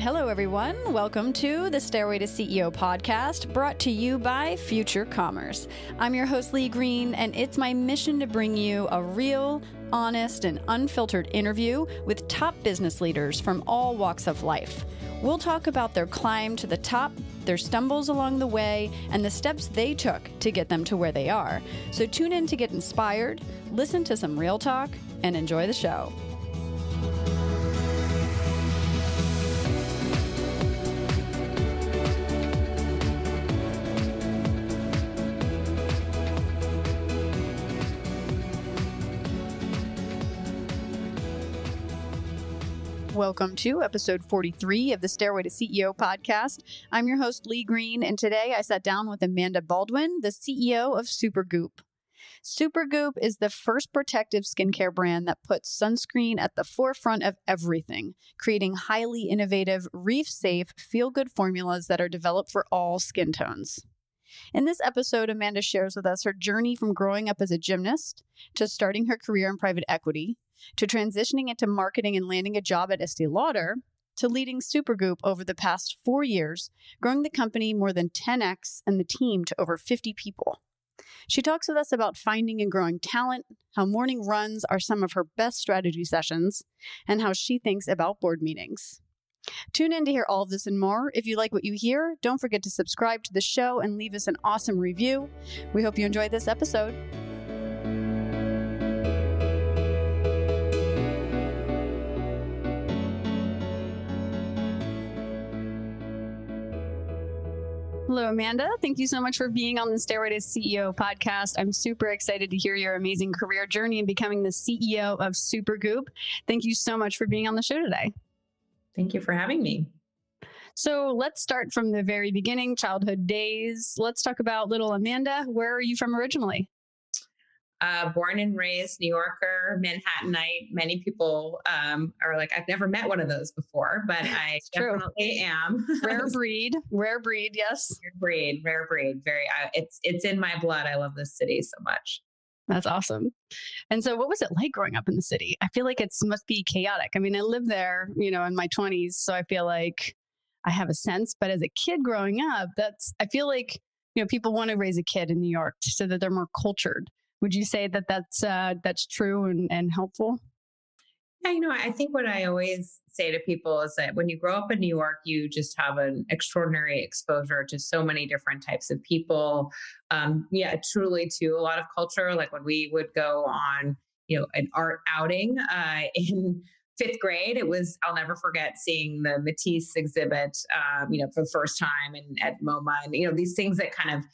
Hello, everyone. Welcome to the Stairway to CEO podcast brought to you by Future Commerce. I'm your host, Lee Green, and it's my mission to bring you a real, honest, and unfiltered interview with top business leaders from all walks of life. We'll talk about their climb to the top, their stumbles along the way, and the steps they took to get them to where they are. So tune in to get inspired, listen to some real talk, and enjoy the show. Welcome to episode 43 of the Stairway to CEO podcast. I'm your host, Lee Green, and today I sat down with Amanda Baldwin, the CEO of Supergoop. Supergoop is the first protective skincare brand that puts sunscreen at the forefront of everything, creating highly innovative, reef safe, feel good formulas that are developed for all skin tones. In this episode, Amanda shares with us her journey from growing up as a gymnast to starting her career in private equity to transitioning into marketing and landing a job at Estee Lauder to leading Supergoop over the past four years, growing the company more than 10x and the team to over 50 people. She talks with us about finding and growing talent, how morning runs are some of her best strategy sessions, and how she thinks about board meetings. Tune in to hear all of this and more. If you like what you hear, don't forget to subscribe to the show and leave us an awesome review. We hope you enjoyed this episode. Hello, Amanda. Thank you so much for being on the Stairway to CEO podcast. I'm super excited to hear your amazing career journey and becoming the CEO of Supergoop. Thank you so much for being on the show today. Thank you for having me. So let's start from the very beginning, childhood days. Let's talk about little Amanda. Where are you from originally? Uh, born and raised New Yorker, Manhattanite. Many people um, are like, I've never met one of those before, but I definitely am. rare breed, rare breed, yes. Rare breed, rare breed. Very, uh, it's it's in my blood. I love this city so much. That's awesome. And so, what was it like growing up in the city? I feel like it must be chaotic. I mean, I lived there, you know, in my 20s, so I feel like I have a sense. But as a kid growing up, that's I feel like you know people want to raise a kid in New York so that they're more cultured. Would you say that that's uh, that's true and, and helpful? Yeah, you know, I think what I always say to people is that when you grow up in New York, you just have an extraordinary exposure to so many different types of people. Um, yeah, truly to a lot of culture. Like when we would go on, you know, an art outing uh, in fifth grade, it was I'll never forget seeing the Matisse exhibit, um, you know, for the first time and at MoMA, and you know these things that kind of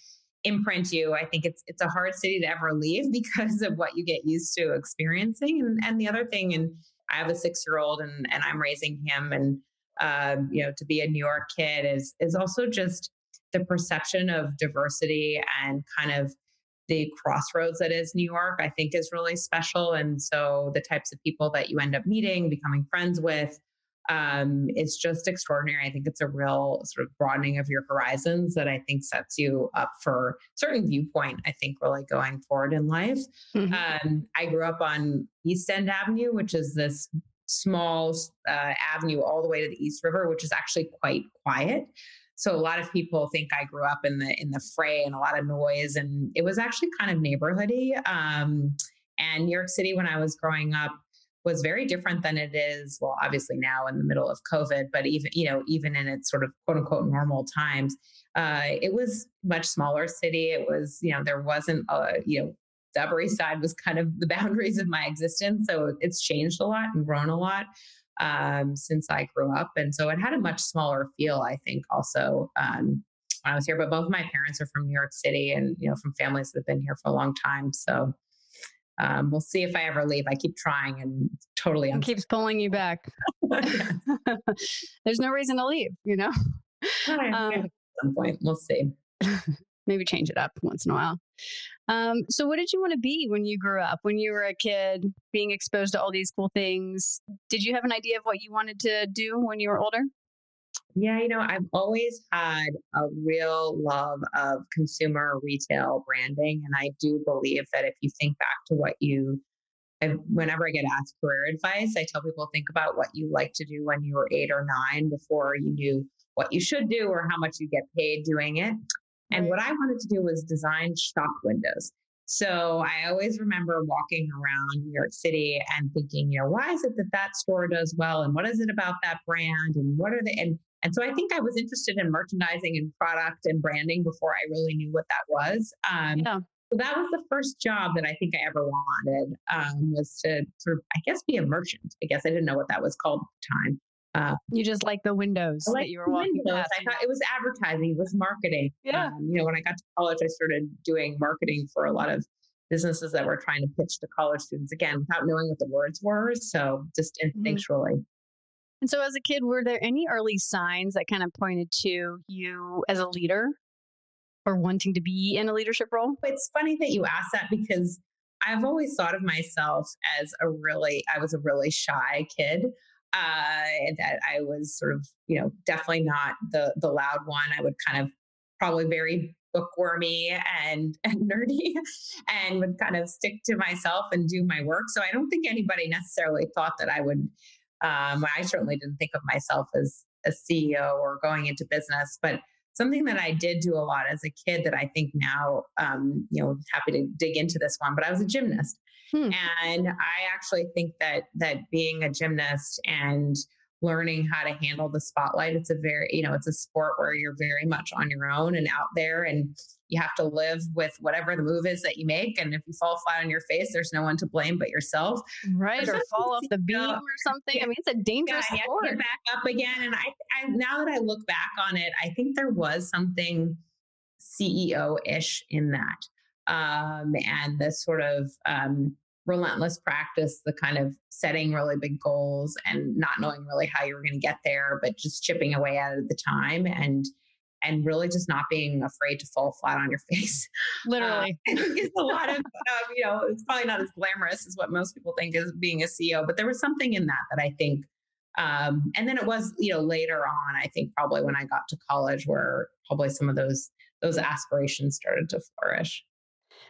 imprint you. I think it's it's a hard city to ever leave because of what you get used to experiencing. And, and the other thing, and I have a six year old, and and I'm raising him, and um, you know, to be a New York kid is is also just the perception of diversity and kind of the crossroads that is New York, I think is really special. And so the types of people that you end up meeting, becoming friends with, um, it's just extraordinary. I think it's a real sort of broadening of your horizons that I think sets you up for certain viewpoint. I think really going forward in life. Mm-hmm. Um, I grew up on East End Avenue, which is this small uh, avenue all the way to the East River, which is actually quite quiet. So a lot of people think I grew up in the in the fray and a lot of noise, and it was actually kind of neighborhoody. Um, and New York City, when I was growing up, was very different than it is well obviously now in the middle of covid but even you know even in its sort of quote unquote normal times uh, it was much smaller city. It was you know there wasn't a you know the upper east side was kind of the boundaries of my existence. So it's changed a lot and grown a lot um, since i grew up. And so it had a much smaller feel i think also um, when i was here. But both my parents are from new york city and you know from families that have been here for a long time. So um, we'll see if I ever leave. I keep trying and totally it keeps pulling you back. There's no reason to leave, you know. Um, at some point, we'll see. maybe change it up once in a while. Um, so, what did you want to be when you grew up? When you were a kid, being exposed to all these cool things, did you have an idea of what you wanted to do when you were older? Yeah, you know, I've always had a real love of consumer retail branding. And I do believe that if you think back to what you whenever I get asked career advice, I tell people think about what you like to do when you were eight or nine before you knew what you should do or how much you get paid doing it. And what I wanted to do was design shop windows. So I always remember walking around New York City and thinking, you know, why is it that that store does well, and what is it about that brand, and what are the and and so I think I was interested in merchandising and product and branding before I really knew what that was. Um, yeah. So that was the first job that I think I ever wanted um, was to sort of, I guess, be a merchant. I guess I didn't know what that was called at the time. Uh, you just like the windows that you were walking windows. past. I thought it was advertising, it was marketing. Yeah. Um, you know, when I got to college, I started doing marketing for a lot of businesses that were trying to pitch to college students again without knowing what the words were. So just mm-hmm. instinctually. Mm-hmm. And so, as a kid, were there any early signs that kind of pointed to you as a leader or wanting to be in a leadership role? It's funny that you ask that because I've always thought of myself as a really, I was a really shy kid uh, that I was sort of, you know, definitely not the the loud one. I would kind of probably very bookwormy and, and nerdy and would kind of stick to myself and do my work. So I don't think anybody necessarily thought that I would. Um, I certainly didn't think of myself as a CEO or going into business, but something that I did do a lot as a kid that I think now, um, you know, happy to dig into this one, but I was a gymnast. Hmm. And I actually think that that being a gymnast and learning how to handle the spotlight, it's a very, you know, it's a sport where you're very much on your own and out there and you have to live with whatever the move is that you make. And if you fall flat on your face, there's no one to blame but yourself. Right. Or fall off the beam or something. Yeah. I mean, it's a dangerous yeah, sport. get back up again. And I, I, now that I look back on it, I think there was something CEO ish in that. Um, and the sort of, um, relentless practice, the kind of setting really big goals and not knowing really how you were going to get there, but just chipping away at it at the time and and really just not being afraid to fall flat on your face. Uh, Literally. Uh, it's a lot of, uh, you know, it's probably not as glamorous as what most people think as being a CEO, but there was something in that that I think, um, and then it was, you know, later on, I think probably when I got to college where probably some of those, those aspirations started to flourish.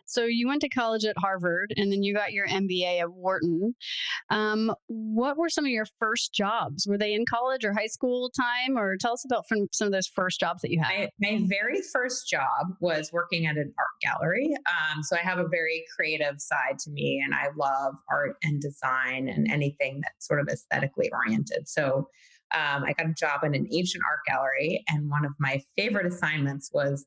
So you went to college at Harvard and then you got your MBA at Wharton. Um, what were some of your first jobs? Were they in college or high school time? Or tell us about from some of those first jobs that you had. My, my very first job was working at an art gallery. Um, so I have a very creative side to me and I love art and design and anything that's sort of aesthetically oriented. So um, I got a job in an ancient art gallery, and one of my favorite assignments was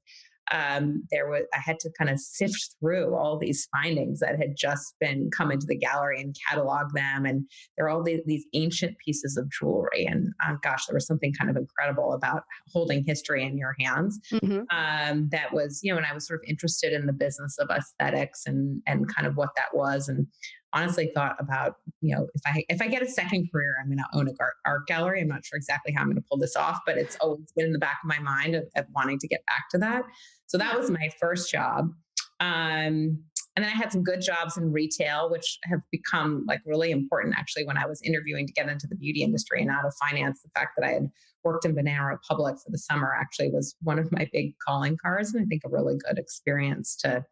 um, there was I had to kind of sift through all these findings that had just been come into the gallery and catalog them, and there are all these, these ancient pieces of jewelry. And oh gosh, there was something kind of incredible about holding history in your hands. Mm-hmm. Um, that was, you know, and I was sort of interested in the business of aesthetics and and kind of what that was, and honestly thought about, you know, if I if I get a second career, I'm going to own a art, art gallery. I'm not sure exactly how I'm going to pull this off, but it's always been in the back of my mind of, of wanting to get back to that. So that was my first job. Um, and then I had some good jobs in retail, which have become like really important actually when I was interviewing to get into the beauty industry and out of finance. The fact that I had worked in Banana Republic for the summer actually was one of my big calling cards. And I think a really good experience to,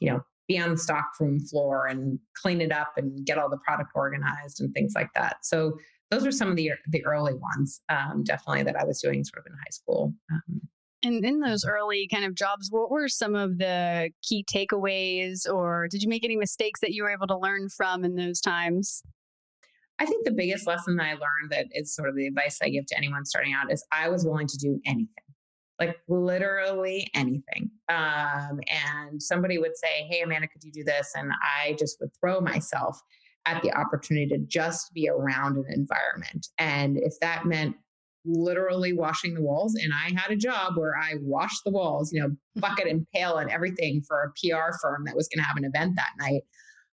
you know, be on the stockroom floor and clean it up and get all the product organized and things like that. So those are some of the the early ones, um, definitely that I was doing sort of in high school. Um, and in those early kind of jobs, what were some of the key takeaways, or did you make any mistakes that you were able to learn from in those times? I think the biggest lesson that I learned that is sort of the advice I give to anyone starting out is I was willing to do anything like literally anything. Um, and somebody would say, Hey, Amanda, could you do this? And I just would throw myself at the opportunity to just be around an environment. And if that meant literally washing the walls, and I had a job where I washed the walls, you know, bucket and pail and everything for a PR firm that was going to have an event that night.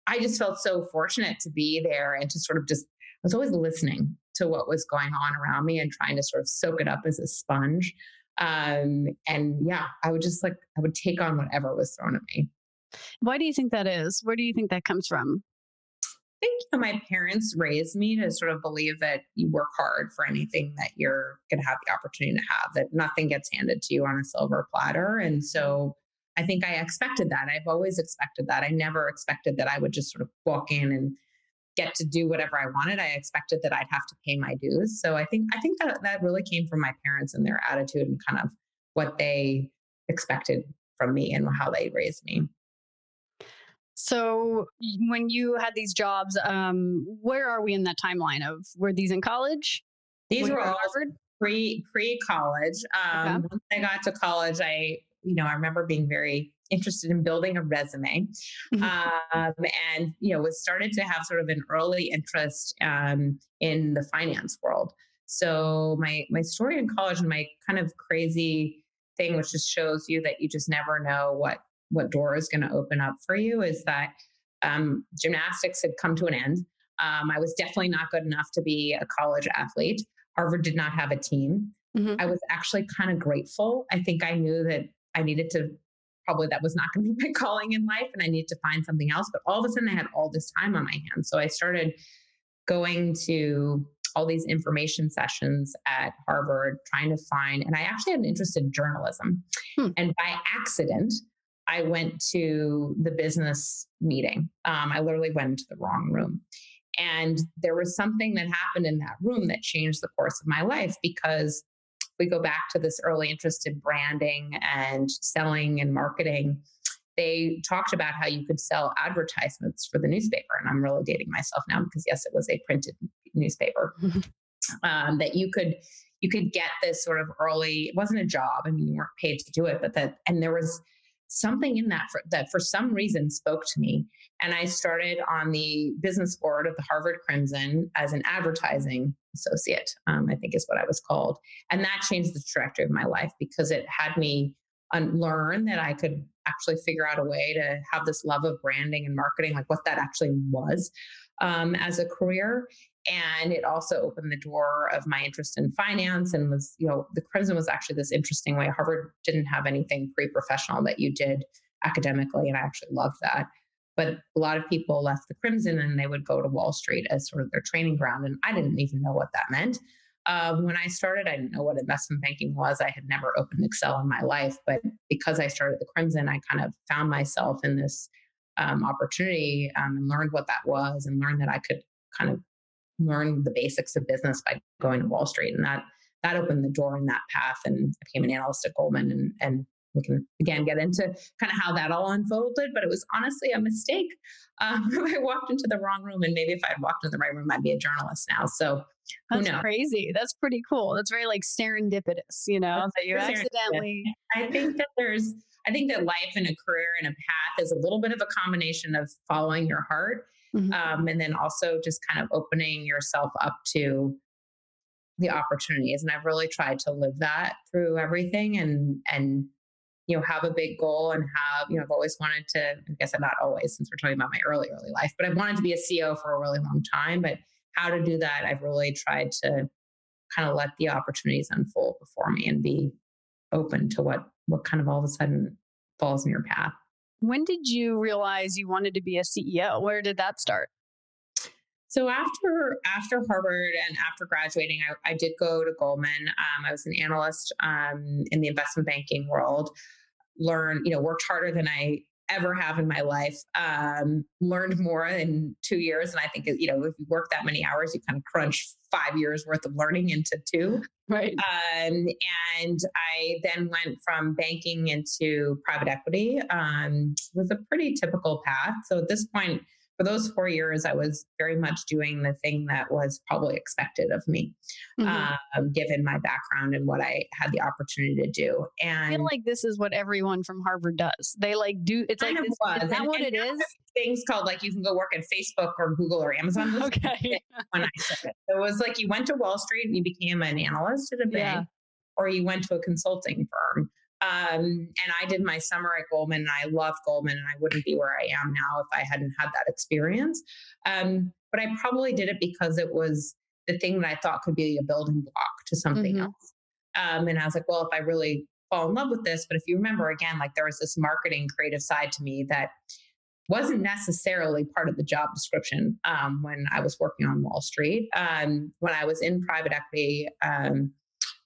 I just felt so fortunate to be there and to sort of just, I was always listening to what was going on around me and trying to sort of soak it up as a sponge. Um, and yeah, I would just like, I would take on whatever was thrown at me. Why do you think that is? Where do you think that comes from? I think you know, my parents raised me to sort of believe that you work hard for anything that you're going to have the opportunity to have, that nothing gets handed to you on a silver platter. And so I think I expected that. I've always expected that. I never expected that I would just sort of walk in and get to do whatever I wanted. I expected that I'd have to pay my dues. So I think I think that that really came from my parents and their attitude and kind of what they expected from me and how they raised me. So when you had these jobs, um, where are we in that timeline of were these in college? These were all Harvard? pre pre college. Um, okay. Once I got to college, I you know I remember being very interested in building a resume, mm-hmm. um, and you know was started to have sort of an early interest um, in the finance world. So my my story in college and my kind of crazy thing, which just shows you that you just never know what what door is going to open up for you, is that um, gymnastics had come to an end. Um, I was definitely not good enough to be a college athlete. Harvard did not have a team. Mm-hmm. I was actually kind of grateful. I think I knew that I needed to probably that was not going to be my calling in life and I needed to find something else. But all of a sudden, I had all this time on my hands. So I started going to all these information sessions at Harvard, trying to find, and I actually had an interest in journalism. Hmm. And by accident, I went to the business meeting. Um, I literally went into the wrong room. And there was something that happened in that room that changed the course of my life because we go back to this early interest in branding and selling and marketing. They talked about how you could sell advertisements for the newspaper. And I'm really dating myself now because, yes, it was a printed newspaper. um, that you could you could get this sort of early it wasn't a job i mean you weren't paid to do it but that and there was something in that for, that for some reason spoke to me. And I started on the business board of the Harvard Crimson as an advertising associate, um, I think is what I was called. And that changed the trajectory of my life because it had me unlearn that I could actually figure out a way to have this love of branding and marketing, like what that actually was um, as a career and it also opened the door of my interest in finance and was you know the crimson was actually this interesting way. Harvard didn't have anything pre-professional that you did academically and i actually loved that. But a lot of people left the crimson and they would go to wall street as sort of their training ground and i didn't even know what that meant. Um, when i started i didn't know what investment banking was. I had never opened excel in my life but because i started the crimson i kind of found myself in this um, opportunity um, and learned what that was and learned that i could kind of learn the basics of business by going to Wall Street. And that that opened the door in that path and I became an analyst at Goldman and and we can again get into kind of how that all unfolded, but it was honestly a mistake. Um, I walked into the wrong room, and maybe if I'd walked into the right room, I'd be a journalist now. So that's crazy. That's pretty cool. That's very like serendipitous, you know, that's that you accidentally. I think that there's, I think that life and a career and a path is a little bit of a combination of following your heart Mm-hmm. Um, and then also just kind of opening yourself up to the opportunities. And I've really tried to live that through everything and, and, you know, have a big goal and have, you know, I've always wanted to, I guess I'm not always since we're talking about my early, early life, but I've wanted to be a CEO for a really long time. But how to do that, I've really tried to kind of let the opportunities unfold before me and be open to what, what kind of all of a sudden falls in your path. When did you realize you wanted to be a CEO? Where did that start? So after after Harvard and after graduating, I, I did go to Goldman. Um, I was an analyst um, in the investment banking world. Learned, you know, worked harder than I ever have in my life. Um, learned more in two years, and I think you know, if you work that many hours, you kind of crunch five years worth of learning into two. Right. Um, and I then went from banking into private equity. Um, was a pretty typical path. So at this point, for those four years, I was very much doing the thing that was probably expected of me, mm-hmm. um, given my background and what I had the opportunity to do. And I feel like this is what everyone from Harvard does. They like do. It's like this, is that and, what and it is? Things called like you can go work at Facebook or Google or Amazon. okay. when I started, it was like you went to Wall Street and you became an analyst at a bank, yeah. or you went to a consulting firm um, and I did my summer at Goldman and I loved Goldman and I wouldn't be where I am now if I hadn't had that experience. Um, but I probably did it because it was the thing that I thought could be a building block to something mm-hmm. else. Um, and I was like, well, if I really fall in love with this, but if you remember again, like there was this marketing creative side to me that wasn't necessarily part of the job description um, when I was working on Wall Street. Um, when I was in private equity, um,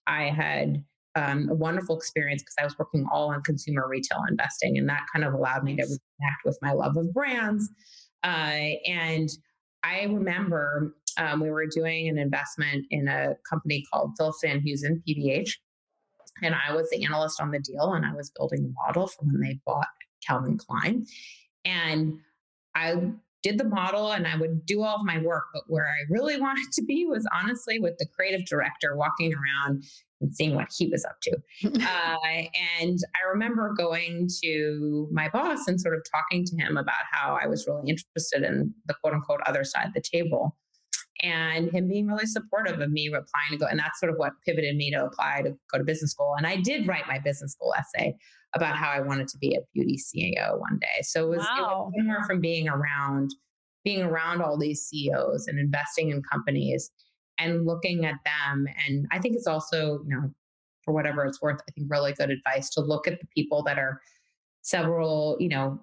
I had um, a wonderful experience because I was working all on consumer retail investing, and that kind of allowed me to connect with my love of brands. Uh, and I remember um, we were doing an investment in a company called Phillips Van Heusen PVH. And I was the analyst on the deal and I was building the model for when they bought Calvin Klein. And I did the model and I would do all of my work. But where I really wanted to be was honestly with the creative director walking around and seeing what he was up to. uh, and I remember going to my boss and sort of talking to him about how I was really interested in the quote unquote other side of the table. And him being really supportive of me applying to go. And that's sort of what pivoted me to apply to go to business school. And I did write my business school essay about how I wanted to be a beauty CEO one day. So it was, wow. it was more from being around being around all these CEOs and investing in companies and looking at them. And I think it's also, you know, for whatever it's worth, I think really good advice to look at the people that are several, you know,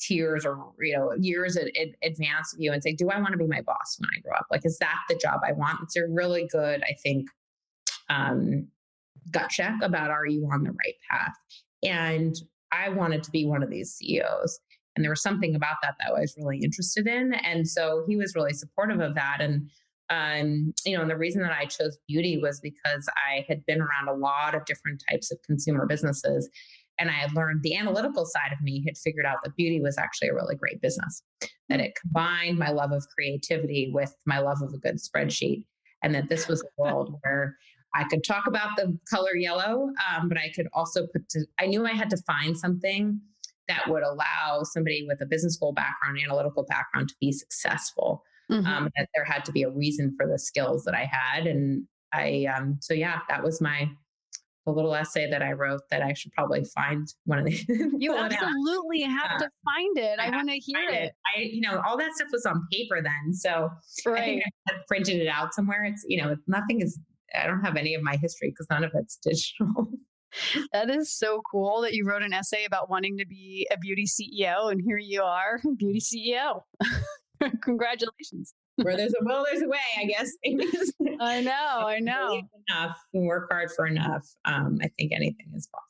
tiers or you know years in, in advance of you and say do i want to be my boss when i grow up like is that the job i want it's a really good i think um gut check about are you on the right path and I wanted to be one of these CEOs. And there was something about that that I was really interested in. And so he was really supportive of that. And, um, you know, and the reason that I chose beauty was because I had been around a lot of different types of consumer businesses. And I had learned the analytical side of me had figured out that beauty was actually a really great business, that it combined my love of creativity with my love of a good spreadsheet. And that this was a world where I could talk about the color yellow, um, but I could also put to, I knew I had to find something that would allow somebody with a business school background, analytical background to be successful. Mm-hmm. Um, that there had to be a reason for the skills that I had. And I, um, so yeah, that was my, a little essay that I wrote that I should probably find one of the. you absolutely have uh, to find it. I, I want to hear it. it. I, you know, all that stuff was on paper then, so right. I think I printed it out somewhere. It's you know, nothing is I don't have any of my history because none of it's digital. That is so cool that you wrote an essay about wanting to be a beauty CEO, and here you are, beauty CEO. Congratulations. Where there's a will, there's a way, I guess. I know, I know. Enough, work hard for enough. Um, I think anything is possible.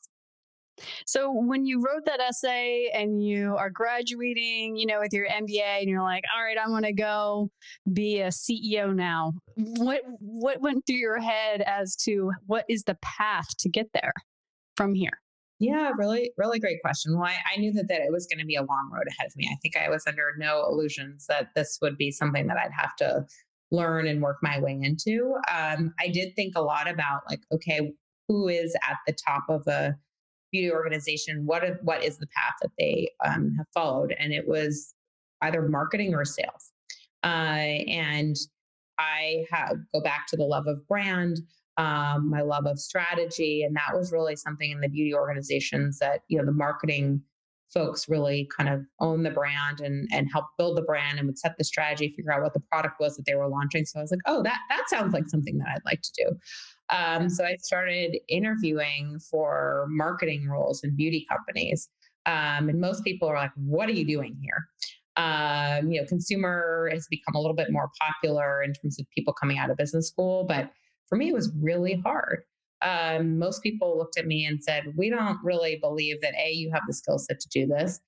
So when you wrote that essay and you are graduating, you know, with your MBA and you're like, all right, I'm going to go be a CEO now. What what went through your head as to what is the path to get there from here? Yeah, really, really great question. Well, I, I knew that, that it was going to be a long road ahead of me. I think I was under no illusions that this would be something that I'd have to learn and work my way into. Um, I did think a lot about like, okay, who is at the top of a beauty organization, what what is the path that they um, have followed? And it was either marketing or sales. Uh, and I have, go back to the love of brand, um, my love of strategy, and that was really something in the beauty organizations that you know the marketing folks really kind of own the brand and and help build the brand and would set the strategy, figure out what the product was that they were launching. So I was like, oh, that that sounds like something that I'd like to do. Um, so I started interviewing for marketing roles in beauty companies. Um, and most people are like, what are you doing here? Um, you know, consumer has become a little bit more popular in terms of people coming out of business school. But for me, it was really hard. Um, most people looked at me and said, we don't really believe that A, you have the skill set to do this.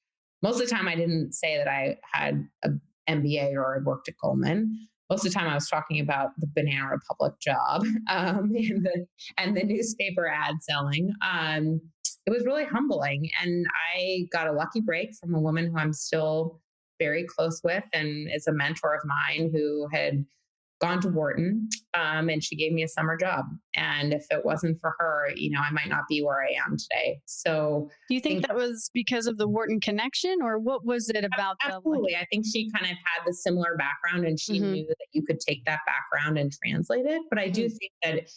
Most of the time, I didn't say that I had an MBA or I worked at Goldman most of the time I was talking about the Banana Republic job um, and, the, and the newspaper ad selling. Um, it was really humbling. And I got a lucky break from a woman who I'm still very close with and is a mentor of mine who had gone to Wharton um, and she gave me a summer job. And if it wasn't for her, you know, I might not be where I am today. So, do you think, think that was because of the Wharton connection or what was it about? Absolutely. The, like- I think she kind of had the similar background and she mm-hmm. knew that you could take that background and translate it. But I do mm-hmm. think that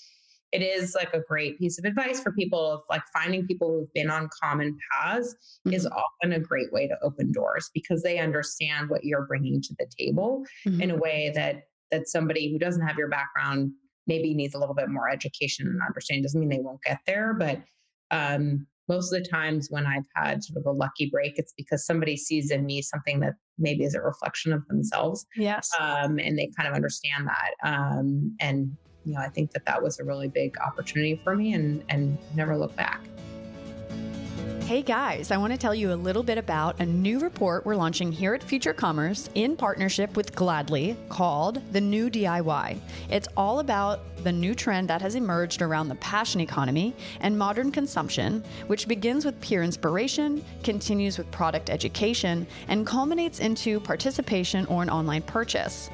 it is like a great piece of advice for people of like finding people who've been on common paths mm-hmm. is often a great way to open doors because they understand what you're bringing to the table mm-hmm. in a way that that somebody who doesn't have your background maybe needs a little bit more education and understanding. Doesn't mean they won't get there, but um, most of the times when I've had sort of a lucky break, it's because somebody sees in me something that maybe is a reflection of themselves. Yes. Um, and they kind of understand that. Um, and, you know, I think that that was a really big opportunity for me and, and never look back. Hey guys, I want to tell you a little bit about a new report we're launching here at Future Commerce in partnership with Gladly called The New DIY. It's all about the new trend that has emerged around the passion economy and modern consumption, which begins with peer inspiration, continues with product education, and culminates into participation or an online purchase.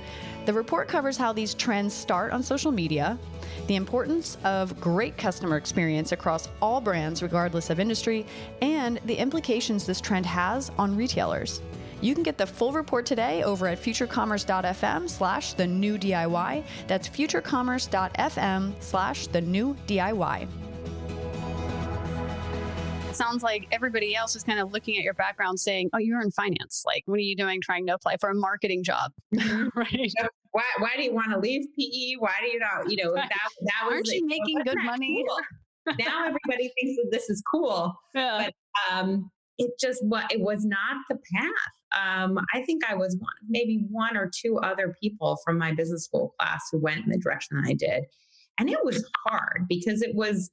The report covers how these trends start on social media, the importance of great customer experience across all brands, regardless of industry, and the implications this trend has on retailers. You can get the full report today over at futurecommerce.fm slash the new DIY. That's futurecommerce.fm slash the new DIY sounds like everybody else is kind of looking at your background saying, oh, you're in finance. Like, what are you doing trying to apply for a marketing job? right. Why, why do you want to leave PE? Why do you not, you know, that, that was, Aren't you making good money? Cool. now everybody thinks that this is cool. Yeah. But um, it just what it was not the path. Um, I think I was one, maybe one or two other people from my business school class who went in the direction that I did. And it was hard because it was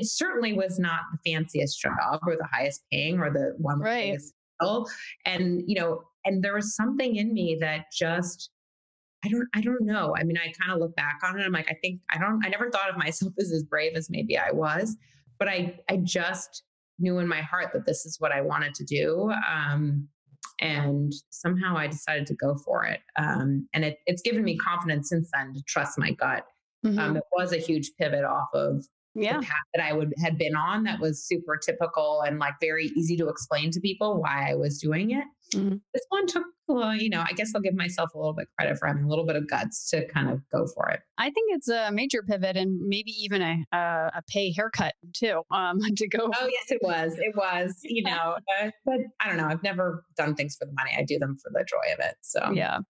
it certainly was not the fanciest job or the highest paying or the one with right. the biggest skill. And you know, and there was something in me that just I don't I don't know. I mean, I kind of look back on it. I'm like, I think I don't I never thought of myself as as brave as maybe I was, but I I just knew in my heart that this is what I wanted to do. Um, and somehow I decided to go for it. Um, and it, it's given me confidence since then to trust my gut. Um, mm-hmm. Um, it was a huge pivot off of yeah. path that I would had been on that was super typical and like very easy to explain to people why I was doing it. Mm-hmm. This one took, well, you know, I guess I'll give myself a little bit credit for having a little bit of guts to kind of go for it. I think it's a major pivot and maybe even a a, a pay haircut too um, to go. Oh yes, it was. It was. You know, uh, but I don't know. I've never done things for the money. I do them for the joy of it. So yeah.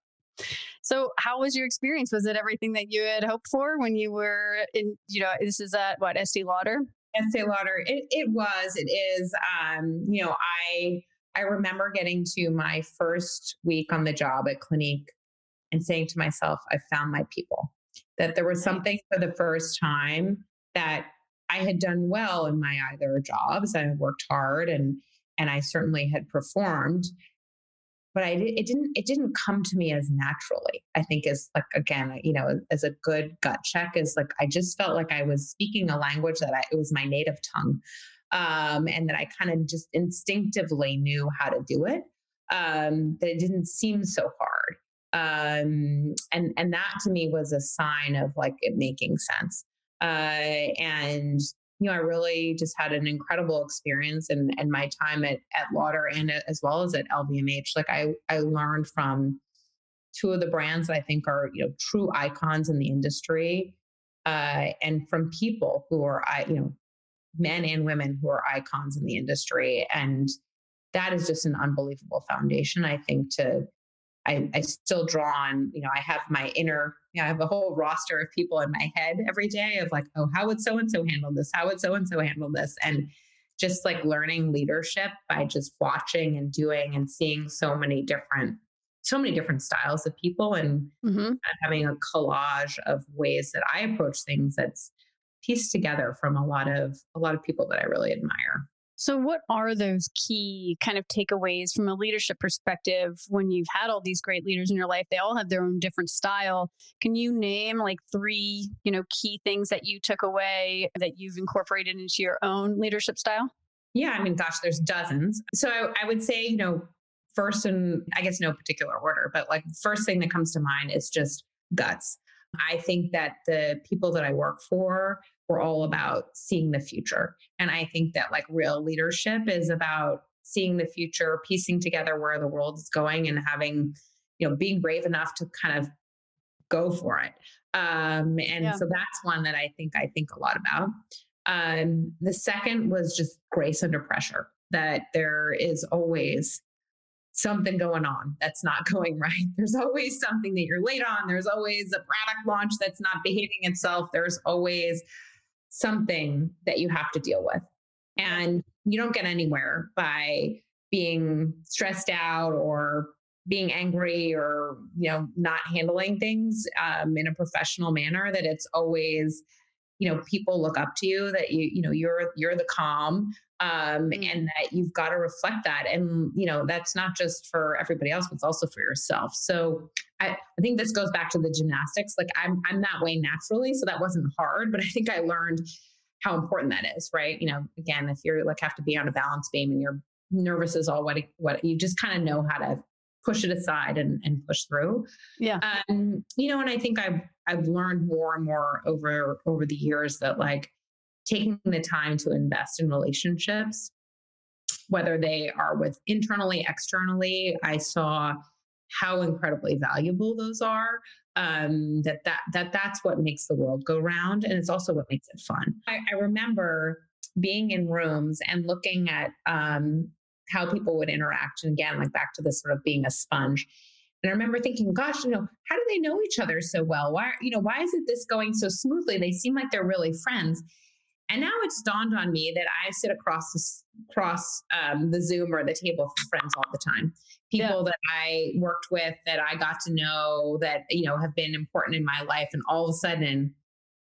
So, how was your experience? Was it everything that you had hoped for when you were in, you know, this is at what, Estee Lauder? Estee Lauder. It, it was, it is. Um, you know, I, I remember getting to my first week on the job at Clinique and saying to myself, I found my people. That there was something for the first time that I had done well in my either jobs. I worked hard and and I certainly had performed but I it didn't it didn't come to me as naturally. I think as like again, you know, as a good gut check is like I just felt like I was speaking a language that I, it was my native tongue, um, and that I kind of just instinctively knew how to do it. Um, that it didn't seem so hard, um, and and that to me was a sign of like it making sense. Uh, and you know, I really just had an incredible experience and and my time at at Lauder and as well as at LVMH. Like I I learned from two of the brands that I think are you know true icons in the industry, uh, and from people who are I you know men and women who are icons in the industry, and that is just an unbelievable foundation. I think to I, I still draw on, you know, I have my inner, know, I have a whole roster of people in my head every day of like, oh, how would so and so handle this? How would so and so handle this? And just like learning leadership by just watching and doing and seeing so many different so many different styles of people and mm-hmm. having a collage of ways that I approach things that's pieced together from a lot of a lot of people that I really admire. So, what are those key kind of takeaways from a leadership perspective when you've had all these great leaders in your life? They all have their own different style. Can you name like three, you know, key things that you took away that you've incorporated into your own leadership style? Yeah, I mean, gosh, there's dozens. So, I would say, you know, first, and I guess no particular order, but like first thing that comes to mind is just guts. I think that the people that I work for we're all about seeing the future. And I think that like real leadership is about seeing the future, piecing together where the world is going and having, you know, being brave enough to kind of go for it. Um, and yeah. so that's one that I think I think a lot about. Um, the second was just grace under pressure, that there is always something going on that's not going right. There's always something that you're late on. There's always a product launch that's not behaving itself. There's always something that you have to deal with. And you don't get anywhere by being stressed out or being angry or you know not handling things um, in a professional manner that it's always you know people look up to you that you you know you're you're the calm um, mm. and that you've got to reflect that and you know that's not just for everybody else but it's also for yourself so I, I think this goes back to the gymnastics like I'm, I'm that way naturally so that wasn't hard but i think i learned how important that is right you know again if you're like have to be on a balance beam and you're nervous as all what what you just kind of know how to push it aside and, and push through. Yeah. Um, you know, and I think I've I've learned more and more over over the years that like taking the time to invest in relationships, whether they are with internally, externally, I saw how incredibly valuable those are. Um, that that that that's what makes the world go round, and it's also what makes it fun. I, I remember being in rooms and looking at um, how people would interact. And again, like back to this sort of being a sponge. And I remember thinking, gosh, you know, how do they know each other so well? Why, you know, why isn't this going so smoothly? They seem like they're really friends. And now it's dawned on me that I sit across this, across um, the Zoom or the table for friends all the time. People yeah. that I worked with, that I got to know, that you know have been important in my life, and all of a sudden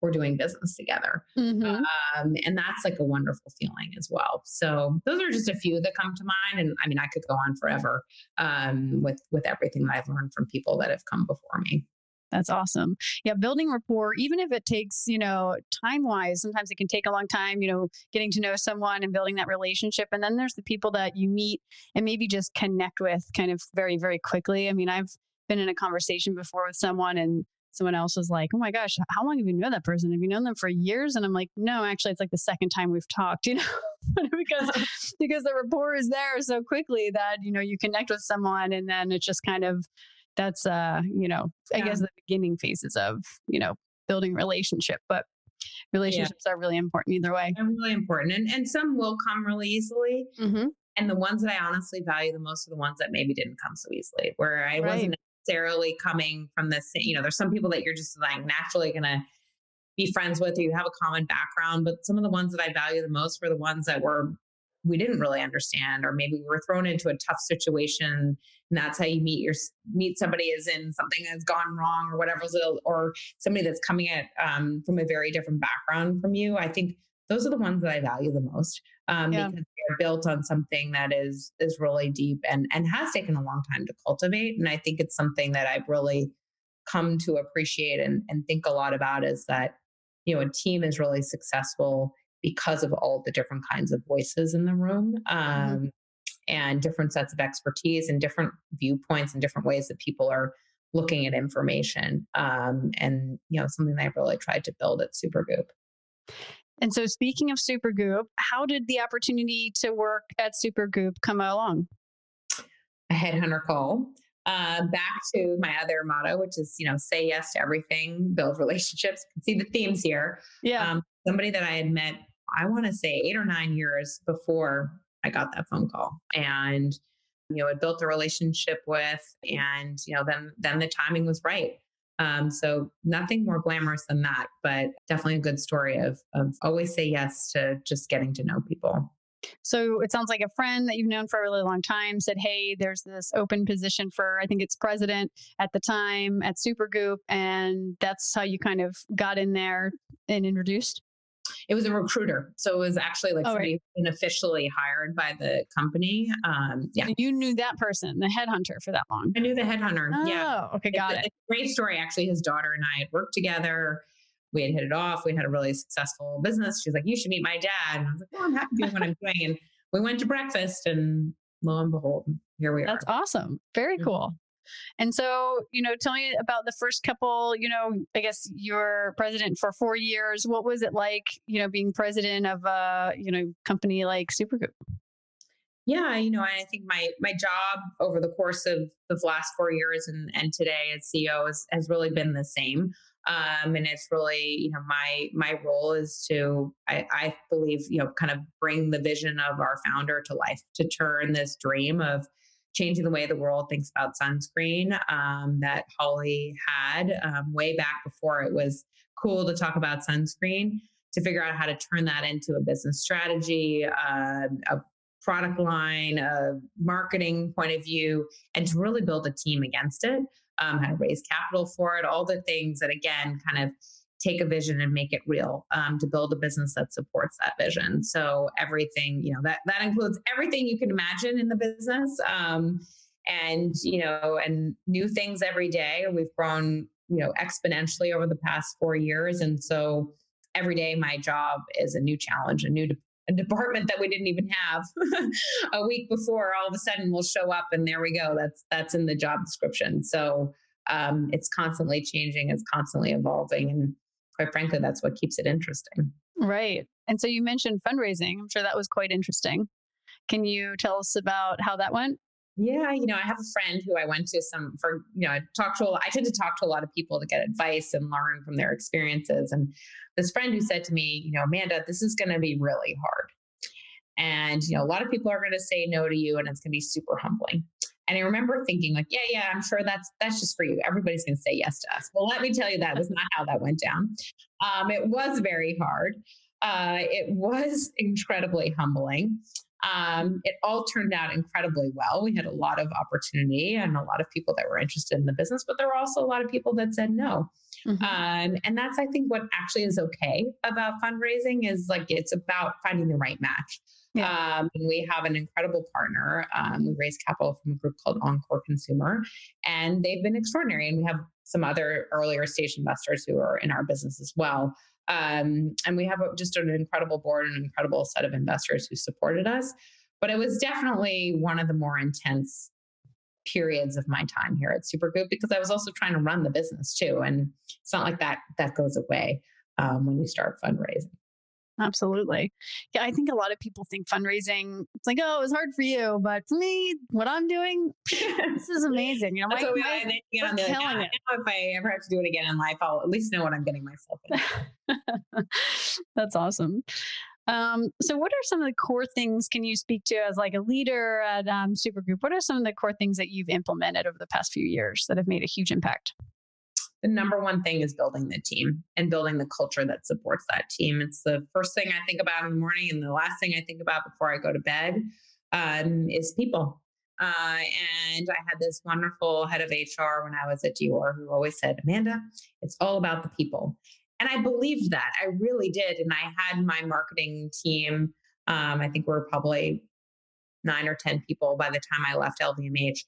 we're doing business together. Mm-hmm. Um, and that's like a wonderful feeling as well. So those are just a few that come to mind. And I mean, I could go on forever um, with with everything that I've learned from people that have come before me. That's awesome. Yeah, building rapport, even if it takes, you know, time wise, sometimes it can take a long time, you know, getting to know someone and building that relationship. And then there's the people that you meet and maybe just connect with kind of very, very quickly. I mean, I've been in a conversation before with someone and someone else was like, "Oh my gosh, how long have you known that person? Have you known them for years?" And I'm like, "No, actually, it's like the second time we've talked." You know, because because the rapport is there so quickly that you know you connect with someone, and then it's just kind of that's uh you know I guess the beginning phases of you know building relationship, but relationships yeah. are really important either way. They're really important, and and some will come really easily. Mm-hmm. And the ones that I honestly value the most are the ones that maybe didn't come so easily, where I right. wasn't necessarily coming from the same, you know, there's some people that you're just like naturally going to be friends with, or you have a common background. But some of the ones that I value the most were the ones that were, we didn't really understand, or maybe we were thrown into a tough situation. And that's how you meet your, meet somebody as in something that's gone wrong or whatever, or somebody that's coming at um, from a very different background from you. I think those are the ones that I value the most um, yeah. because they're built on something that is is really deep and and has taken a long time to cultivate. And I think it's something that I've really come to appreciate and, and think a lot about is that you know a team is really successful because of all the different kinds of voices in the room mm-hmm. um, mm-hmm. and different sets of expertise and different viewpoints and different ways that people are looking at information um, and you know something that i've really tried to build at supergoop and so, speaking of Supergoop, how did the opportunity to work at Supergoop come along? A headhunter call. Uh, back to my other motto, which is, you know, say yes to everything, build relationships. See the themes here. Yeah. Um, somebody that I had met, I want to say eight or nine years before I got that phone call. And, you know, I built a relationship with, and, you know, then, then the timing was right. Um, so nothing more glamorous than that, but definitely a good story of of always say yes to just getting to know people. So it sounds like a friend that you've known for a really long time said, Hey, there's this open position for, I think it's president at the time at Supergoop. And that's how you kind of got in there and introduced. It was a recruiter. So it was actually like oh, somebody right. officially hired by the company. Um, yeah. you knew that person, the headhunter for that long. I knew the headhunter. Oh, yeah. Okay. Got it's, it. It's great story. Actually, his daughter and I had worked together. We had hit it off. We had a really successful business. She's like, you should meet my dad. And I was like, well, I'm happy doing what I'm doing. And we went to breakfast and lo and behold, here we are. That's awesome. Very mm-hmm. cool. And so, you know, tell me about the first couple, you know, I guess you're president for four years. What was it like, you know, being president of a, you know, company like Supergoop? Yeah, you know, I think my my job over the course of the last four years and, and today as CEO has, has really been the same. Um, and it's really, you know, my my role is to, I, I believe, you know, kind of bring the vision of our founder to life, to turn this dream of changing the way the world thinks about sunscreen um, that Holly had um, way back before it was cool to talk about sunscreen to figure out how to turn that into a business strategy, uh, a product line, a marketing point of view, and to really build a team against it, um, how to raise capital for it, all the things that, again, kind of take a vision and make it real um, to build a business that supports that vision. So everything you know that that includes everything you can imagine in the business um, and you know and new things every day. We've grown you know exponentially over the past four years and so every day my job is a new challenge a new de- a department that we didn't even have a week before. All of a sudden will show up and there we go. That's that's in the job description. So um, it's constantly changing it's constantly evolving and quite frankly that's what keeps it interesting right and so you mentioned fundraising i'm sure that was quite interesting can you tell us about how that went yeah, you know, I have a friend who I went to some for, you know, I talk to I tend to talk to a lot of people to get advice and learn from their experiences. And this friend who said to me, you know, Amanda, this is going to be really hard. And, you know, a lot of people are going to say no to you and it's going to be super humbling. And I remember thinking like, yeah, yeah, I'm sure that's that's just for you. Everybody's going to say yes to us. Well, let me tell you that was not how that went down. Um, it was very hard. Uh, it was incredibly humbling. Um, it all turned out incredibly well. We had a lot of opportunity and a lot of people that were interested in the business, but there were also a lot of people that said no. Mm-hmm. Um, and that's, I think, what actually is okay about fundraising is like it's about finding the right match. Yeah. Um, we have an incredible partner. Um, we raised capital from a group called Encore Consumer, and they've been extraordinary. And we have some other earlier stage investors who are in our business as well. Um, and we have just an incredible board and an incredible set of investors who supported us. But it was definitely one of the more intense periods of my time here at Supergoop because I was also trying to run the business too. And it's not like that that goes away um, when you start fundraising. Absolutely. Yeah, I think a lot of people think fundraising, it's like, oh, it was hard for you. But for me, what I'm doing, this is amazing. You know, my, my, I, you know, killing it. if I ever have to do it again in life, I'll at least know what I'm getting myself into. That's awesome. Um, so what are some of the core things can you speak to as like a leader at um, Supergoop? What are some of the core things that you've implemented over the past few years that have made a huge impact? The number one thing is building the team and building the culture that supports that team. It's the first thing I think about in the morning, and the last thing I think about before I go to bed um, is people. Uh, and I had this wonderful head of HR when I was at Dior who always said, Amanda, it's all about the people. And I believed that. I really did. And I had my marketing team, um, I think we are probably nine or 10 people by the time I left LVMH,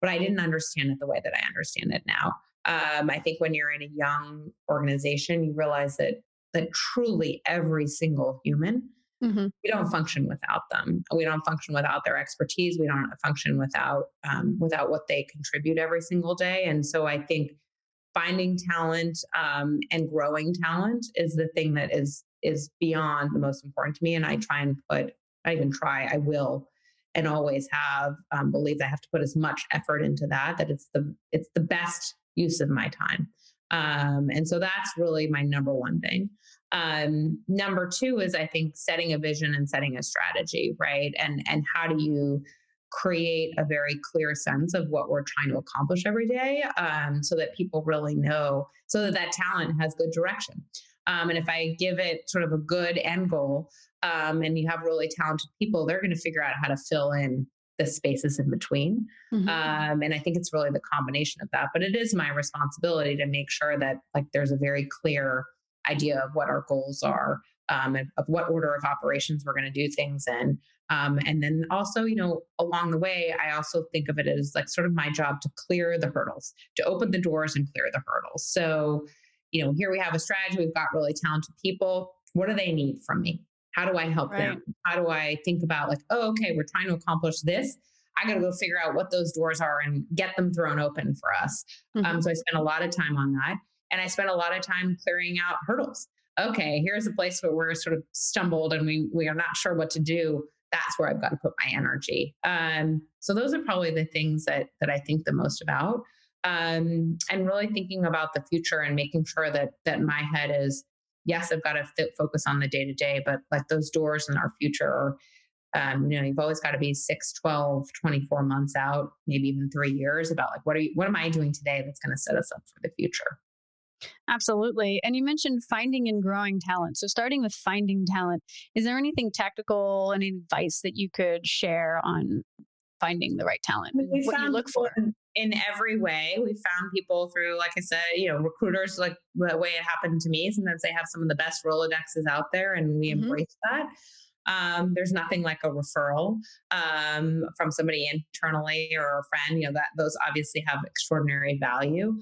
but I didn't understand it the way that I understand it now. Um, I think when you're in a young organization, you realize that that truly every single human, mm-hmm. we don't function without them. We don't function without their expertise. We don't function without um, without what they contribute every single day. And so I think finding talent um, and growing talent is the thing that is is beyond the most important to me. And I try and put, I even try, I will and always have um, believed I have to put as much effort into that that it's the it's the best use of my time. Um, and so that's really my number one thing. Um, number two is I think setting a vision and setting a strategy, right? And and how do you create a very clear sense of what we're trying to accomplish every day, um, so that people really know, so that that talent has good direction. Um, and if I give it sort of a good end goal, um, and you have really talented people, they're going to figure out how to fill in the spaces in between. Mm-hmm. Um, and I think it's really the combination of that. But it is my responsibility to make sure that like there's a very clear idea of what our goals are, um, and of what order of operations we're going to do things in. Um, and then also, you know, along the way, I also think of it as like sort of my job to clear the hurdles, to open the doors and clear the hurdles. So, you know, here we have a strategy. We've got really talented people. What do they need from me? How do I help right. them? How do I think about like, oh, okay, we're trying to accomplish this. I got to go figure out what those doors are and get them thrown open for us. Mm-hmm. Um, so I spent a lot of time on that. And I spent a lot of time clearing out hurdles. Okay, here's a place where we're sort of stumbled and we, we are not sure what to do. That's where I've got to put my energy. Um, so those are probably the things that that I think the most about. Um, and really thinking about the future and making sure that that my head is yes, I've got to fit, focus on the day to day, but like those doors in our future are, um, you know, you've always got to be six, 12, 24 months out, maybe even three years about like, what are you, what am I doing today that's going to set us up for the future? Absolutely. And you mentioned finding and growing talent. So, starting with finding talent, is there anything tactical any advice that you could share on finding the right talent? What you look for? In every way. We found people through, like I said, you know, recruiters, like the way it happened to me. Sometimes they have some of the best Rolodexes out there, and we mm-hmm. embrace that. Um, there's nothing like a referral um, from somebody internally or a friend. You know that those obviously have extraordinary value.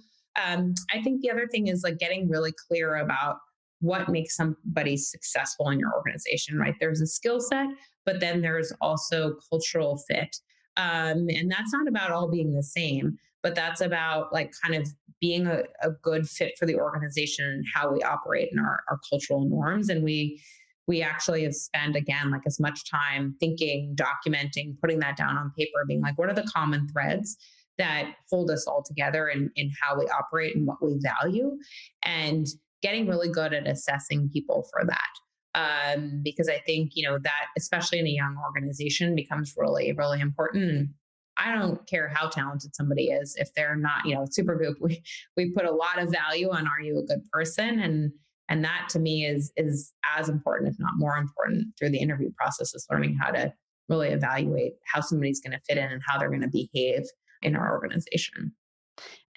Um, I think the other thing is like getting really clear about what makes somebody successful in your organization. Right? There's a skill set, but then there's also cultural fit. Um, and that's not about all being the same, but that's about like kind of being a, a good fit for the organization and how we operate in our, our cultural norms. And we we actually have spent again like as much time thinking, documenting, putting that down on paper, being like, what are the common threads that hold us all together in, in how we operate and what we value, and getting really good at assessing people for that. Um, because I think, you know, that especially in a young organization becomes really, really important. I don't care how talented somebody is if they're not, you know, Supergoop. We we put a lot of value on are you a good person and and that to me is is as important if not more important through the interview process is learning how to really evaluate how somebody's going to fit in and how they're going to behave in our organization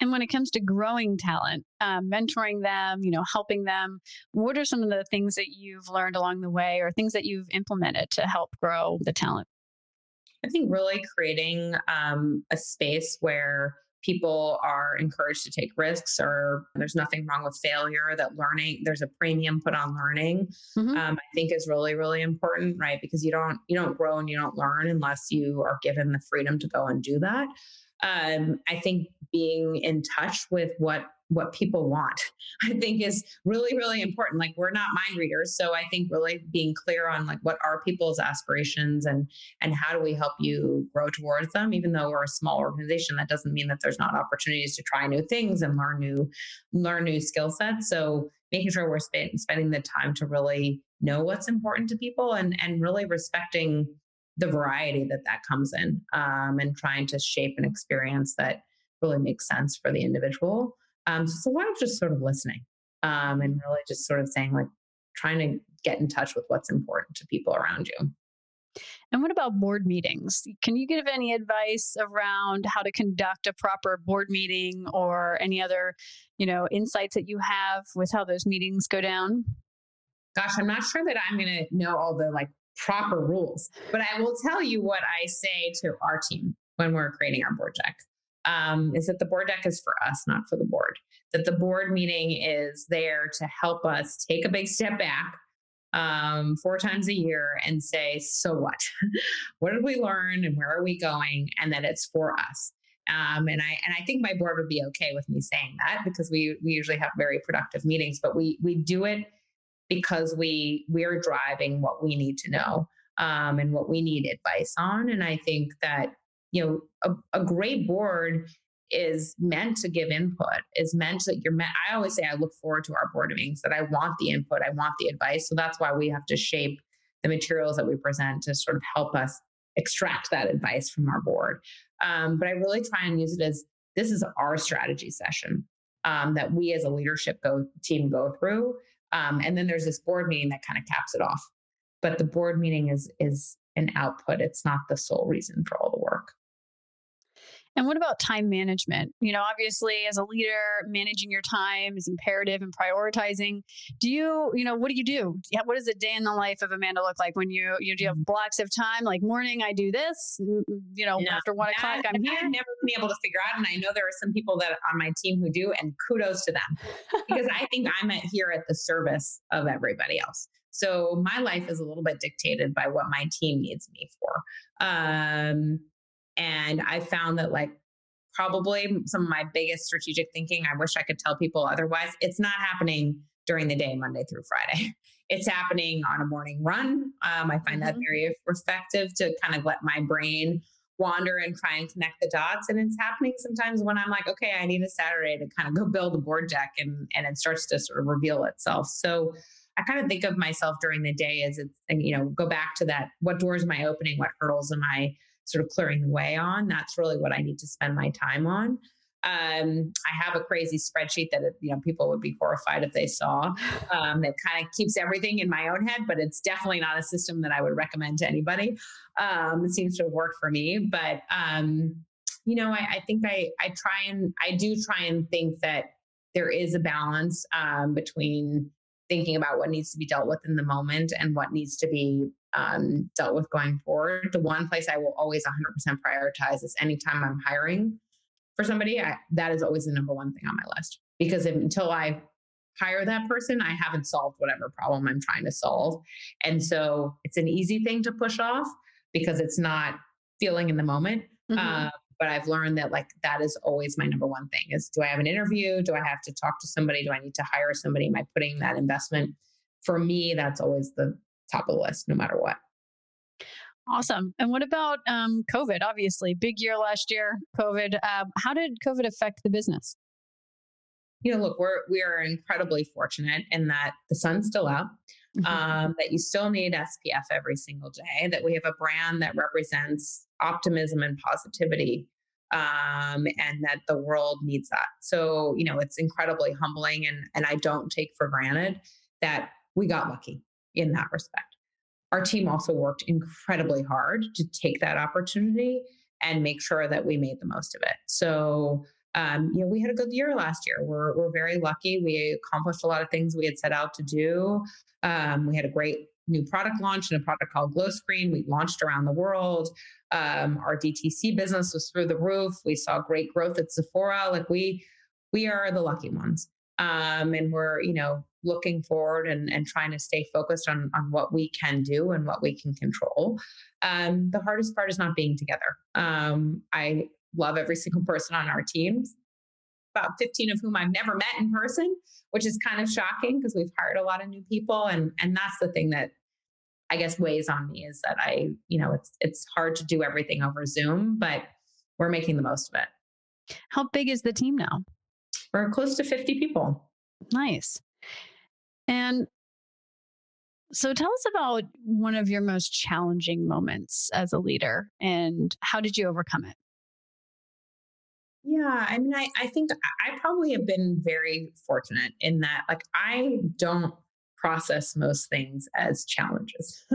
and when it comes to growing talent um, mentoring them you know helping them what are some of the things that you've learned along the way or things that you've implemented to help grow the talent? I think really creating um, a space where people are encouraged to take risks or there's nothing wrong with failure that learning there's a premium put on learning mm-hmm. um, i think is really really important right? Because you don't you don't grow and you don't learn unless you are given the freedom to go and do that. Um, i think being in touch with what what people want i think is really really important. Like we're not mind readers so i think really being clear on like what are people's aspirations and and how do we help you grow towards them even though we're a small organization that doesn't mean that there's not opportunities to try new things and learn new learn new skill sets. So making sure we're sp- spending the time to really know what's important to people and and really respecting the variety that that comes in um, and trying to shape an experience that really makes sense for the individual um, so it's a lot of just sort of listening um, and really just sort of saying, like, trying to get in touch with what's important to people around you. And what about board meetings? Can you give any advice around how to conduct a proper board meeting or any other, you know, insights that you have with how those meetings go down? Gosh, I'm not sure that I'm going to know all the like proper rules, but I will tell you what I say to our team when we're creating our board deck um, is that the board deck is for us, not for the board. That the board meeting is there to help us take a big step back um, four times a year and say, so what? what did we learn and where are we going? And that it's for us. Um, and I and I think my board would be okay with me saying that because we we usually have very productive meetings, but we we do it because we we're driving what we need to know um, and what we need advice on. And I think that you know a, a great board is meant to give input is meant that you're meant i always say i look forward to our board meetings that i want the input i want the advice so that's why we have to shape the materials that we present to sort of help us extract that advice from our board. Um, but i really try and use it as this is our strategy session um, that we as a leadership go, team go through um, and then there's this board meeting that kind of caps it off. But the board meeting is is an output it's not the sole reason for all the work and what about time management? You know, obviously, as a leader, managing your time is imperative and prioritizing. Do you, you know, what do you do? What does a day in the life of Amanda look like when you, you know, do you have mm-hmm. blocks of time? Like morning, I do this. You know, no, after one o'clock, I'm here. I've never been able to figure out, and I know there are some people that on my team who do, and kudos to them because I think I'm at, here at the service of everybody else. So my life is a little bit dictated by what my team needs me for. Um, and I found that, like, probably some of my biggest strategic thinking, I wish I could tell people otherwise, it's not happening during the day, Monday through Friday. It's happening on a morning run. Um, I find mm-hmm. that very effective to kind of let my brain wander and try and connect the dots. And it's happening sometimes when I'm like, okay, I need a Saturday to kind of go build a board deck and, and it starts to sort of reveal itself. So I kind of think of myself during the day as it's, you know, go back to that. What doors am I opening? What hurdles am I sort of clearing the way on. That's really what I need to spend my time on. Um, I have a crazy spreadsheet that you know people would be horrified if they saw. Um, that kind of keeps everything in my own head, but it's definitely not a system that I would recommend to anybody. Um, it seems to worked for me, but um, you know, I, I think I I try and I do try and think that there is a balance um, between thinking about what needs to be dealt with in the moment and what needs to be um, dealt with going forward. The one place I will always 100% prioritize is anytime I'm hiring for somebody, I, that is always the number one thing on my list because if, until I hire that person, I haven't solved whatever problem I'm trying to solve. And so it's an easy thing to push off because it's not feeling in the moment. Mm-hmm. Uh, but I've learned that like that is always my number one thing is do I have an interview? Do I have to talk to somebody? Do I need to hire somebody? Am I putting that investment? For me, that's always the top of the list, no matter what. Awesome. And what about um, COVID? Obviously, big year last year, COVID. Uh, how did COVID affect the business? You know, look, we're we are incredibly fortunate in that the sun's still out. Mm-hmm. Um, that you still need SPF every single day, that we have a brand that represents optimism and positivity, um, and that the world needs that. So, you know, it's incredibly humbling, and, and I don't take for granted that we got lucky in that respect. Our team also worked incredibly hard to take that opportunity and make sure that we made the most of it. So, um, you know, we had a good year last year. We're, we're very lucky. We accomplished a lot of things we had set out to do. Um, we had a great new product launch and a product called Glow Screen. We launched around the world. Um, our DTC business was through the roof. We saw great growth at Sephora. Like we, we are the lucky ones. Um, and we're, you know, looking forward and, and trying to stay focused on, on what we can do and what we can control. Um, the hardest part is not being together. Um, I love every single person on our teams, about 15 of whom I've never met in person, which is kind of shocking because we've hired a lot of new people. And, and that's the thing that I guess weighs on me is that I, you know, it's, it's hard to do everything over Zoom, but we're making the most of it. How big is the team now? We're close to 50 people. Nice. And so tell us about one of your most challenging moments as a leader and how did you overcome it? Yeah, I mean, I, I think I probably have been very fortunate in that, like, I don't process most things as challenges.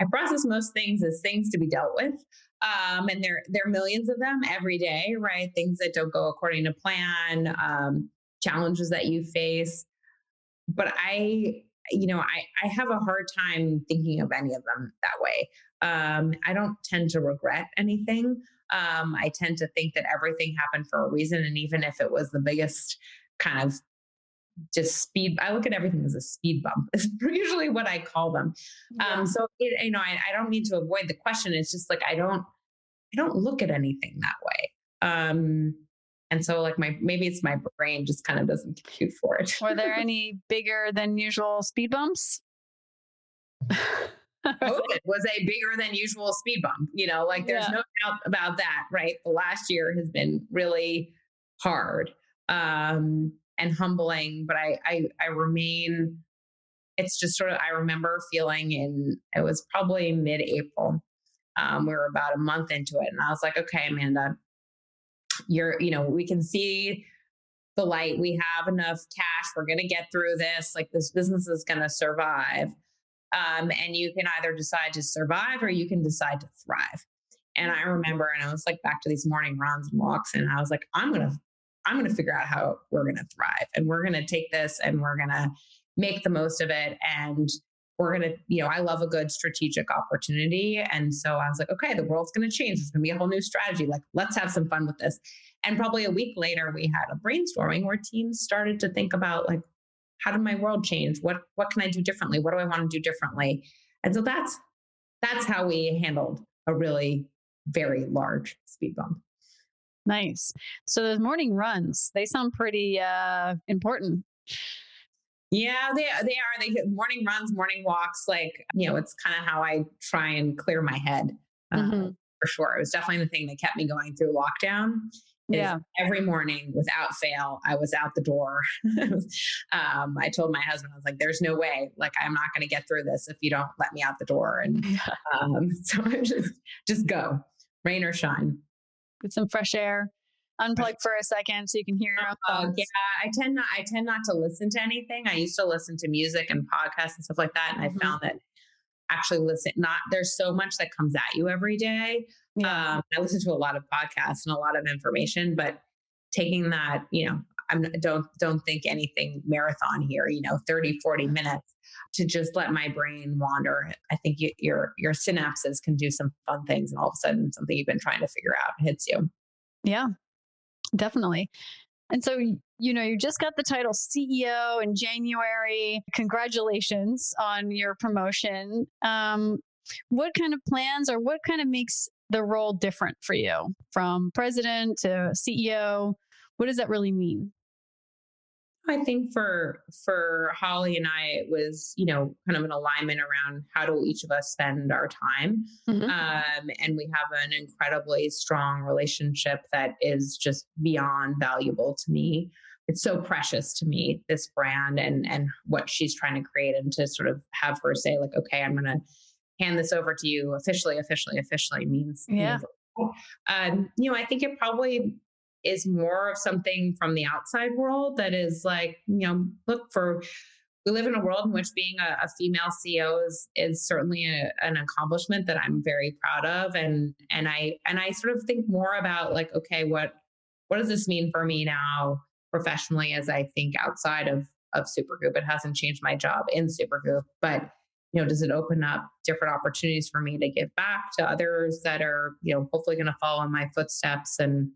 I process most things as things to be dealt with. Um, and there, there are millions of them every day, right? Things that don't go according to plan, um, challenges that you face. But I, you know, I, I have a hard time thinking of any of them that way. Um, I don't tend to regret anything. Um, I tend to think that everything happened for a reason. And even if it was the biggest kind of just speed, I look at everything as a speed bump, is usually what I call them. Yeah. Um, so, it, you know, I, I don't mean to avoid the question. It's just like, I don't, I don't look at anything that way. Um, and so like my maybe it's my brain just kind of doesn't compute for it. Were there any bigger than usual speed bumps? COVID was a bigger than usual speed bump. You know, like there's yeah. no doubt about that, right? The last year has been really hard um, and humbling, but I, I, I remain. It's just sort of I remember feeling in it was probably mid April. Um, we were about a month into it, and I was like, okay, Amanda, you're you know we can see the light. We have enough cash. We're going to get through this. Like this business is going to survive. Um, and you can either decide to survive or you can decide to thrive. And I remember, and I was like back to these morning runs and walks, and I was like, I'm gonna, I'm gonna figure out how we're gonna thrive, and we're gonna take this, and we're gonna make the most of it, and we're gonna, you know, I love a good strategic opportunity, and so I was like, okay, the world's gonna change. It's gonna be a whole new strategy. Like, let's have some fun with this. And probably a week later, we had a brainstorming where teams started to think about like, how did my world change? What what can I do differently? What do I want to do differently? And so that's that's how we handled a really very large speed bump. Nice. So those morning runs, they sound pretty uh, important. Yeah, they they are. They morning runs, morning walks. Like you know, it's kind of how I try and clear my head. Uh, mm-hmm. For sure, it was definitely the thing that kept me going through lockdown yeah. every morning without fail, I was out the door. um, I told my husband, I was like, there's no way, like, I'm not going to get through this if you don't let me out the door. And um, so I just, just go, rain or shine. Get some fresh air. Unplug for a second so you can hear your own uh, yeah, I tend not. I tend not to listen to anything. I used to listen to music and podcasts and stuff like that, and mm-hmm. I found that actually listen. Not there's so much that comes at you every day Yeah. Um, I listen to a lot of podcasts and a lot of information, but taking that, you know, I'm don't don't think anything marathon here, you know, 30, 40 minutes to just let my brain wander. I think you, your your synapses can do some fun things and all of a sudden something you've been trying to figure out hits you. Yeah. Definitely. And so, you know, you just got the title CEO in January. Congratulations on your promotion. Um, what kind of plans or what kind of makes the role different for you from president to CEO? What does that really mean? I think for for Holly and I, it was you know kind of an alignment around how do each of us spend our time, mm-hmm. um, and we have an incredibly strong relationship that is just beyond valuable to me. It's so precious to me this brand and and what she's trying to create, and to sort of have her say like, okay, I'm going to hand this over to you officially, officially, officially means yeah. Means, um, you know, I think it probably is more of something from the outside world that is like, you know, look for we live in a world in which being a, a female CEO is is certainly a, an accomplishment that I'm very proud of, and and I and I sort of think more about like, okay, what what does this mean for me now professionally as I think outside of of Supergoop? It hasn't changed my job in Supergoop, but you know, does it open up different opportunities for me to give back to others that are you know hopefully going to follow in my footsteps and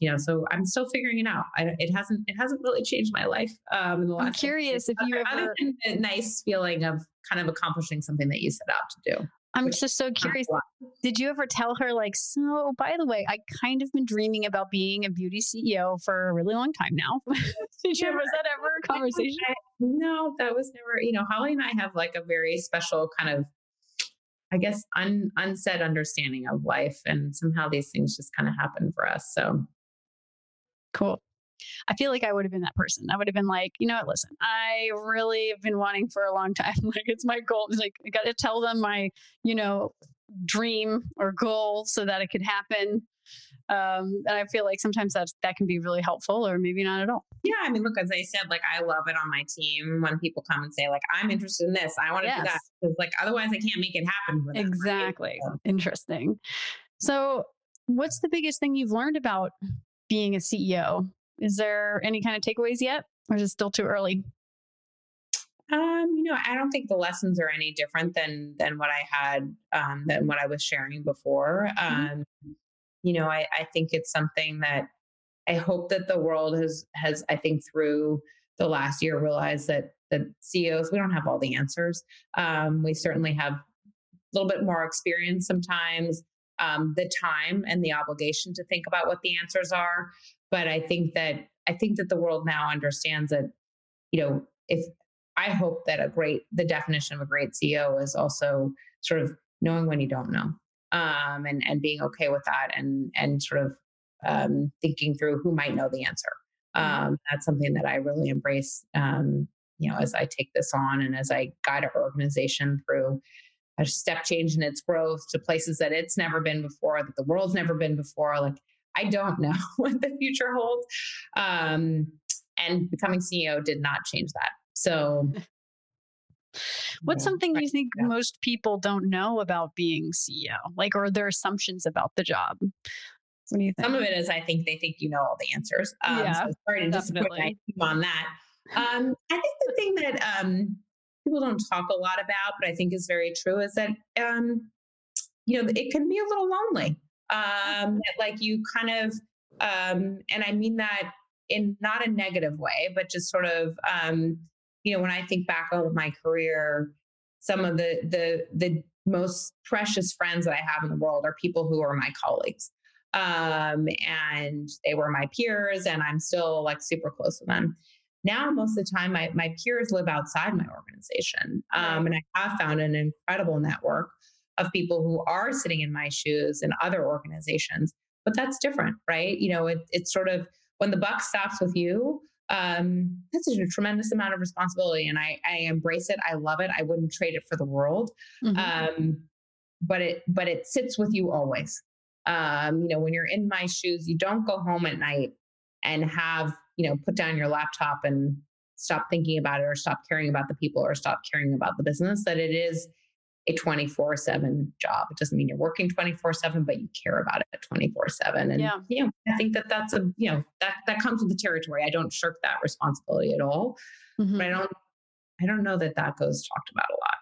you know, so I'm still figuring it out. I, it hasn't it hasn't really changed my life. Um, in the last I'm curious if you ever a nice feeling of kind of accomplishing something that you set out to do. I'm just so curious. Did you ever tell her like, so by the way, I kind of been dreaming about being a beauty CEO for a really long time now. Did you ever, was that ever a conversation? no, that was never, you know, Holly and I have like a very special kind of I guess un, unsaid understanding of life and somehow these things just kind of happen for us. So Cool. I feel like I would have been that person. I would have been like, you know what, listen, I really have been wanting for a long time. Like it's my goal. It's like I got to tell them my, you know, dream or goal so that it could happen. Um, and I feel like sometimes that's that can be really helpful or maybe not at all. Yeah, I mean, look, as I said, like I love it on my team when people come and say, like, I'm interested in this, I want to yes. do that. Because like otherwise I can't make it happen. exactly. Right? Interesting. So what's the biggest thing you've learned about being a CEO. Is there any kind of takeaways yet, or is it still too early? Um, you know, I don't think the lessons are any different than than what I had um, than what I was sharing before. Mm-hmm. Um, you know, I, I think it's something that I hope that the world has has I think through the last year realized that that CEOs we don't have all the answers. Um, we certainly have a little bit more experience sometimes um, the time and the obligation to think about what the answers are. But I think that I think that the world now understands that, you know, if I hope that a great the definition of a great CEO is also sort of knowing when you don't know, um, and and being okay with that, and and sort of um, thinking through who might know the answer. Mm-hmm. Um, that's something that I really embrace. Um, you know, as I take this on and as I guide our organization through a step change in its growth to places that it's never been before, that the world's never been before. Like, I don't know what the future holds. Um, and becoming CEO did not change that. So, what's something you think yeah. most people don't know about being CEO? Like, or their assumptions about the job? What do you think? Some of it is I think they think you know all the answers. Um, yeah, so sorry to definitely. on that. Um, I think the thing that um, people don't talk a lot about, but I think is very true, is that um, you know it can be a little lonely. Um, like you kind of, um, and I mean that in not a negative way, but just sort of, um, you know, when I think back on my career, some of the the the most precious friends that I have in the world are people who are my colleagues. Um, and they were my peers, and I'm still like super close to them. Now, most of the time, my, my peers live outside my organization. Um, and I have found an incredible network of people who are sitting in my shoes in other organizations. But that's different, right? You know, it, it's sort of when the buck stops with you, um, that's a tremendous amount of responsibility. And I, I embrace it. I love it. I wouldn't trade it for the world. Mm-hmm. Um, but it but it sits with you always. Um, you know, when you're in my shoes, you don't go home at night and have you know, put down your laptop and stop thinking about it or stop caring about the people or stop caring about the business, that it is a 24 7 job. It doesn't mean you're working 24 7, but you care about it 24 7. And, yeah. you know, I think that that's a, you know, that, that comes with the territory. I don't shirk that responsibility at all. Mm-hmm. But I don't, I don't know that that goes talked about a lot.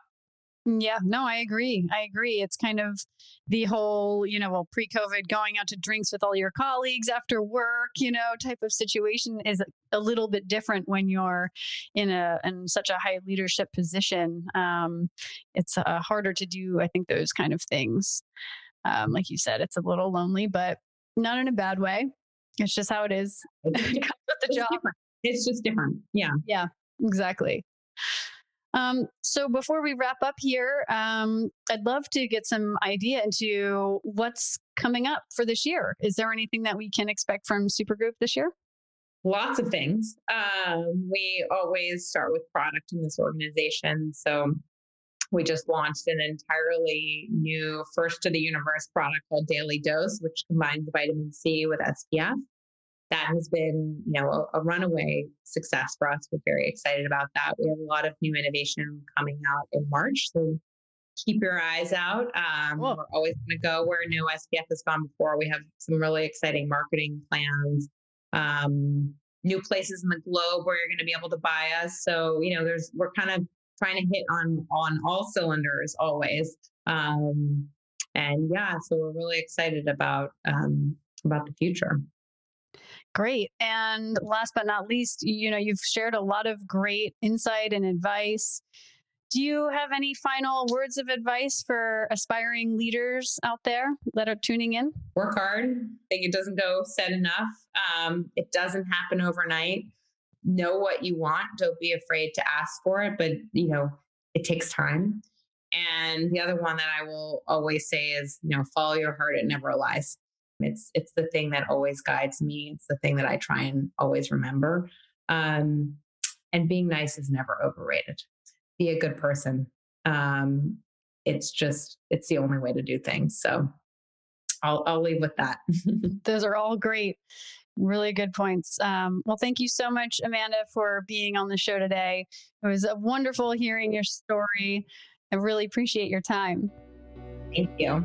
Yeah, no, I agree. I agree. It's kind of the whole, you know, well, pre COVID, going out to drinks with all your colleagues after work, you know, type of situation is a little bit different when you're in a in such a high leadership position. Um, it's uh, harder to do, I think, those kind of things. Um, like you said, it's a little lonely, but not in a bad way. It's just how it is. it comes with the job. It's just different. Yeah. Yeah. Exactly. Um, so before we wrap up here, um, I'd love to get some idea into what's coming up for this year. Is there anything that we can expect from Supergoop this year? Lots of things. Um, we always start with product in this organization. So we just launched an entirely new first to the universe product called Daily Dose, which combines vitamin C with SPF that has been, you know, a, a, runaway success for us. We're very excited about that. We have a lot of new innovation coming out in March. So keep your eyes out. Um, cool. We're always going to go where no SPF has gone before. We have some really exciting marketing plans. Um, new places in the globe where you're going to be able to buy us. So, you know, there's we're kind of trying to hit on on all cylinders always. Um, and yeah, so we're really excited about um, about the future. Great. And last but not least, you know, you've shared a lot of great insight and advice. Do you have any final words of advice for aspiring leaders out there that are tuning in? Work hard. I think it doesn't go said enough. Um, it doesn't happen overnight. Know what you want. Don't be afraid to ask for it, but you know, it takes time. And the other one that I will always say is, you know, follow your heart. It never lies. It's it's the thing that always guides me. It's the thing that I try and always remember. Um, and being nice is never overrated. Be a good person. Um, it's just it's the only way to do things. So I'll I'll leave with that. Those are all great. Really good points. Um, well, thank you so much, Amanda, for being on the show today. It was a wonderful hearing your story. I really appreciate your time. Thank you.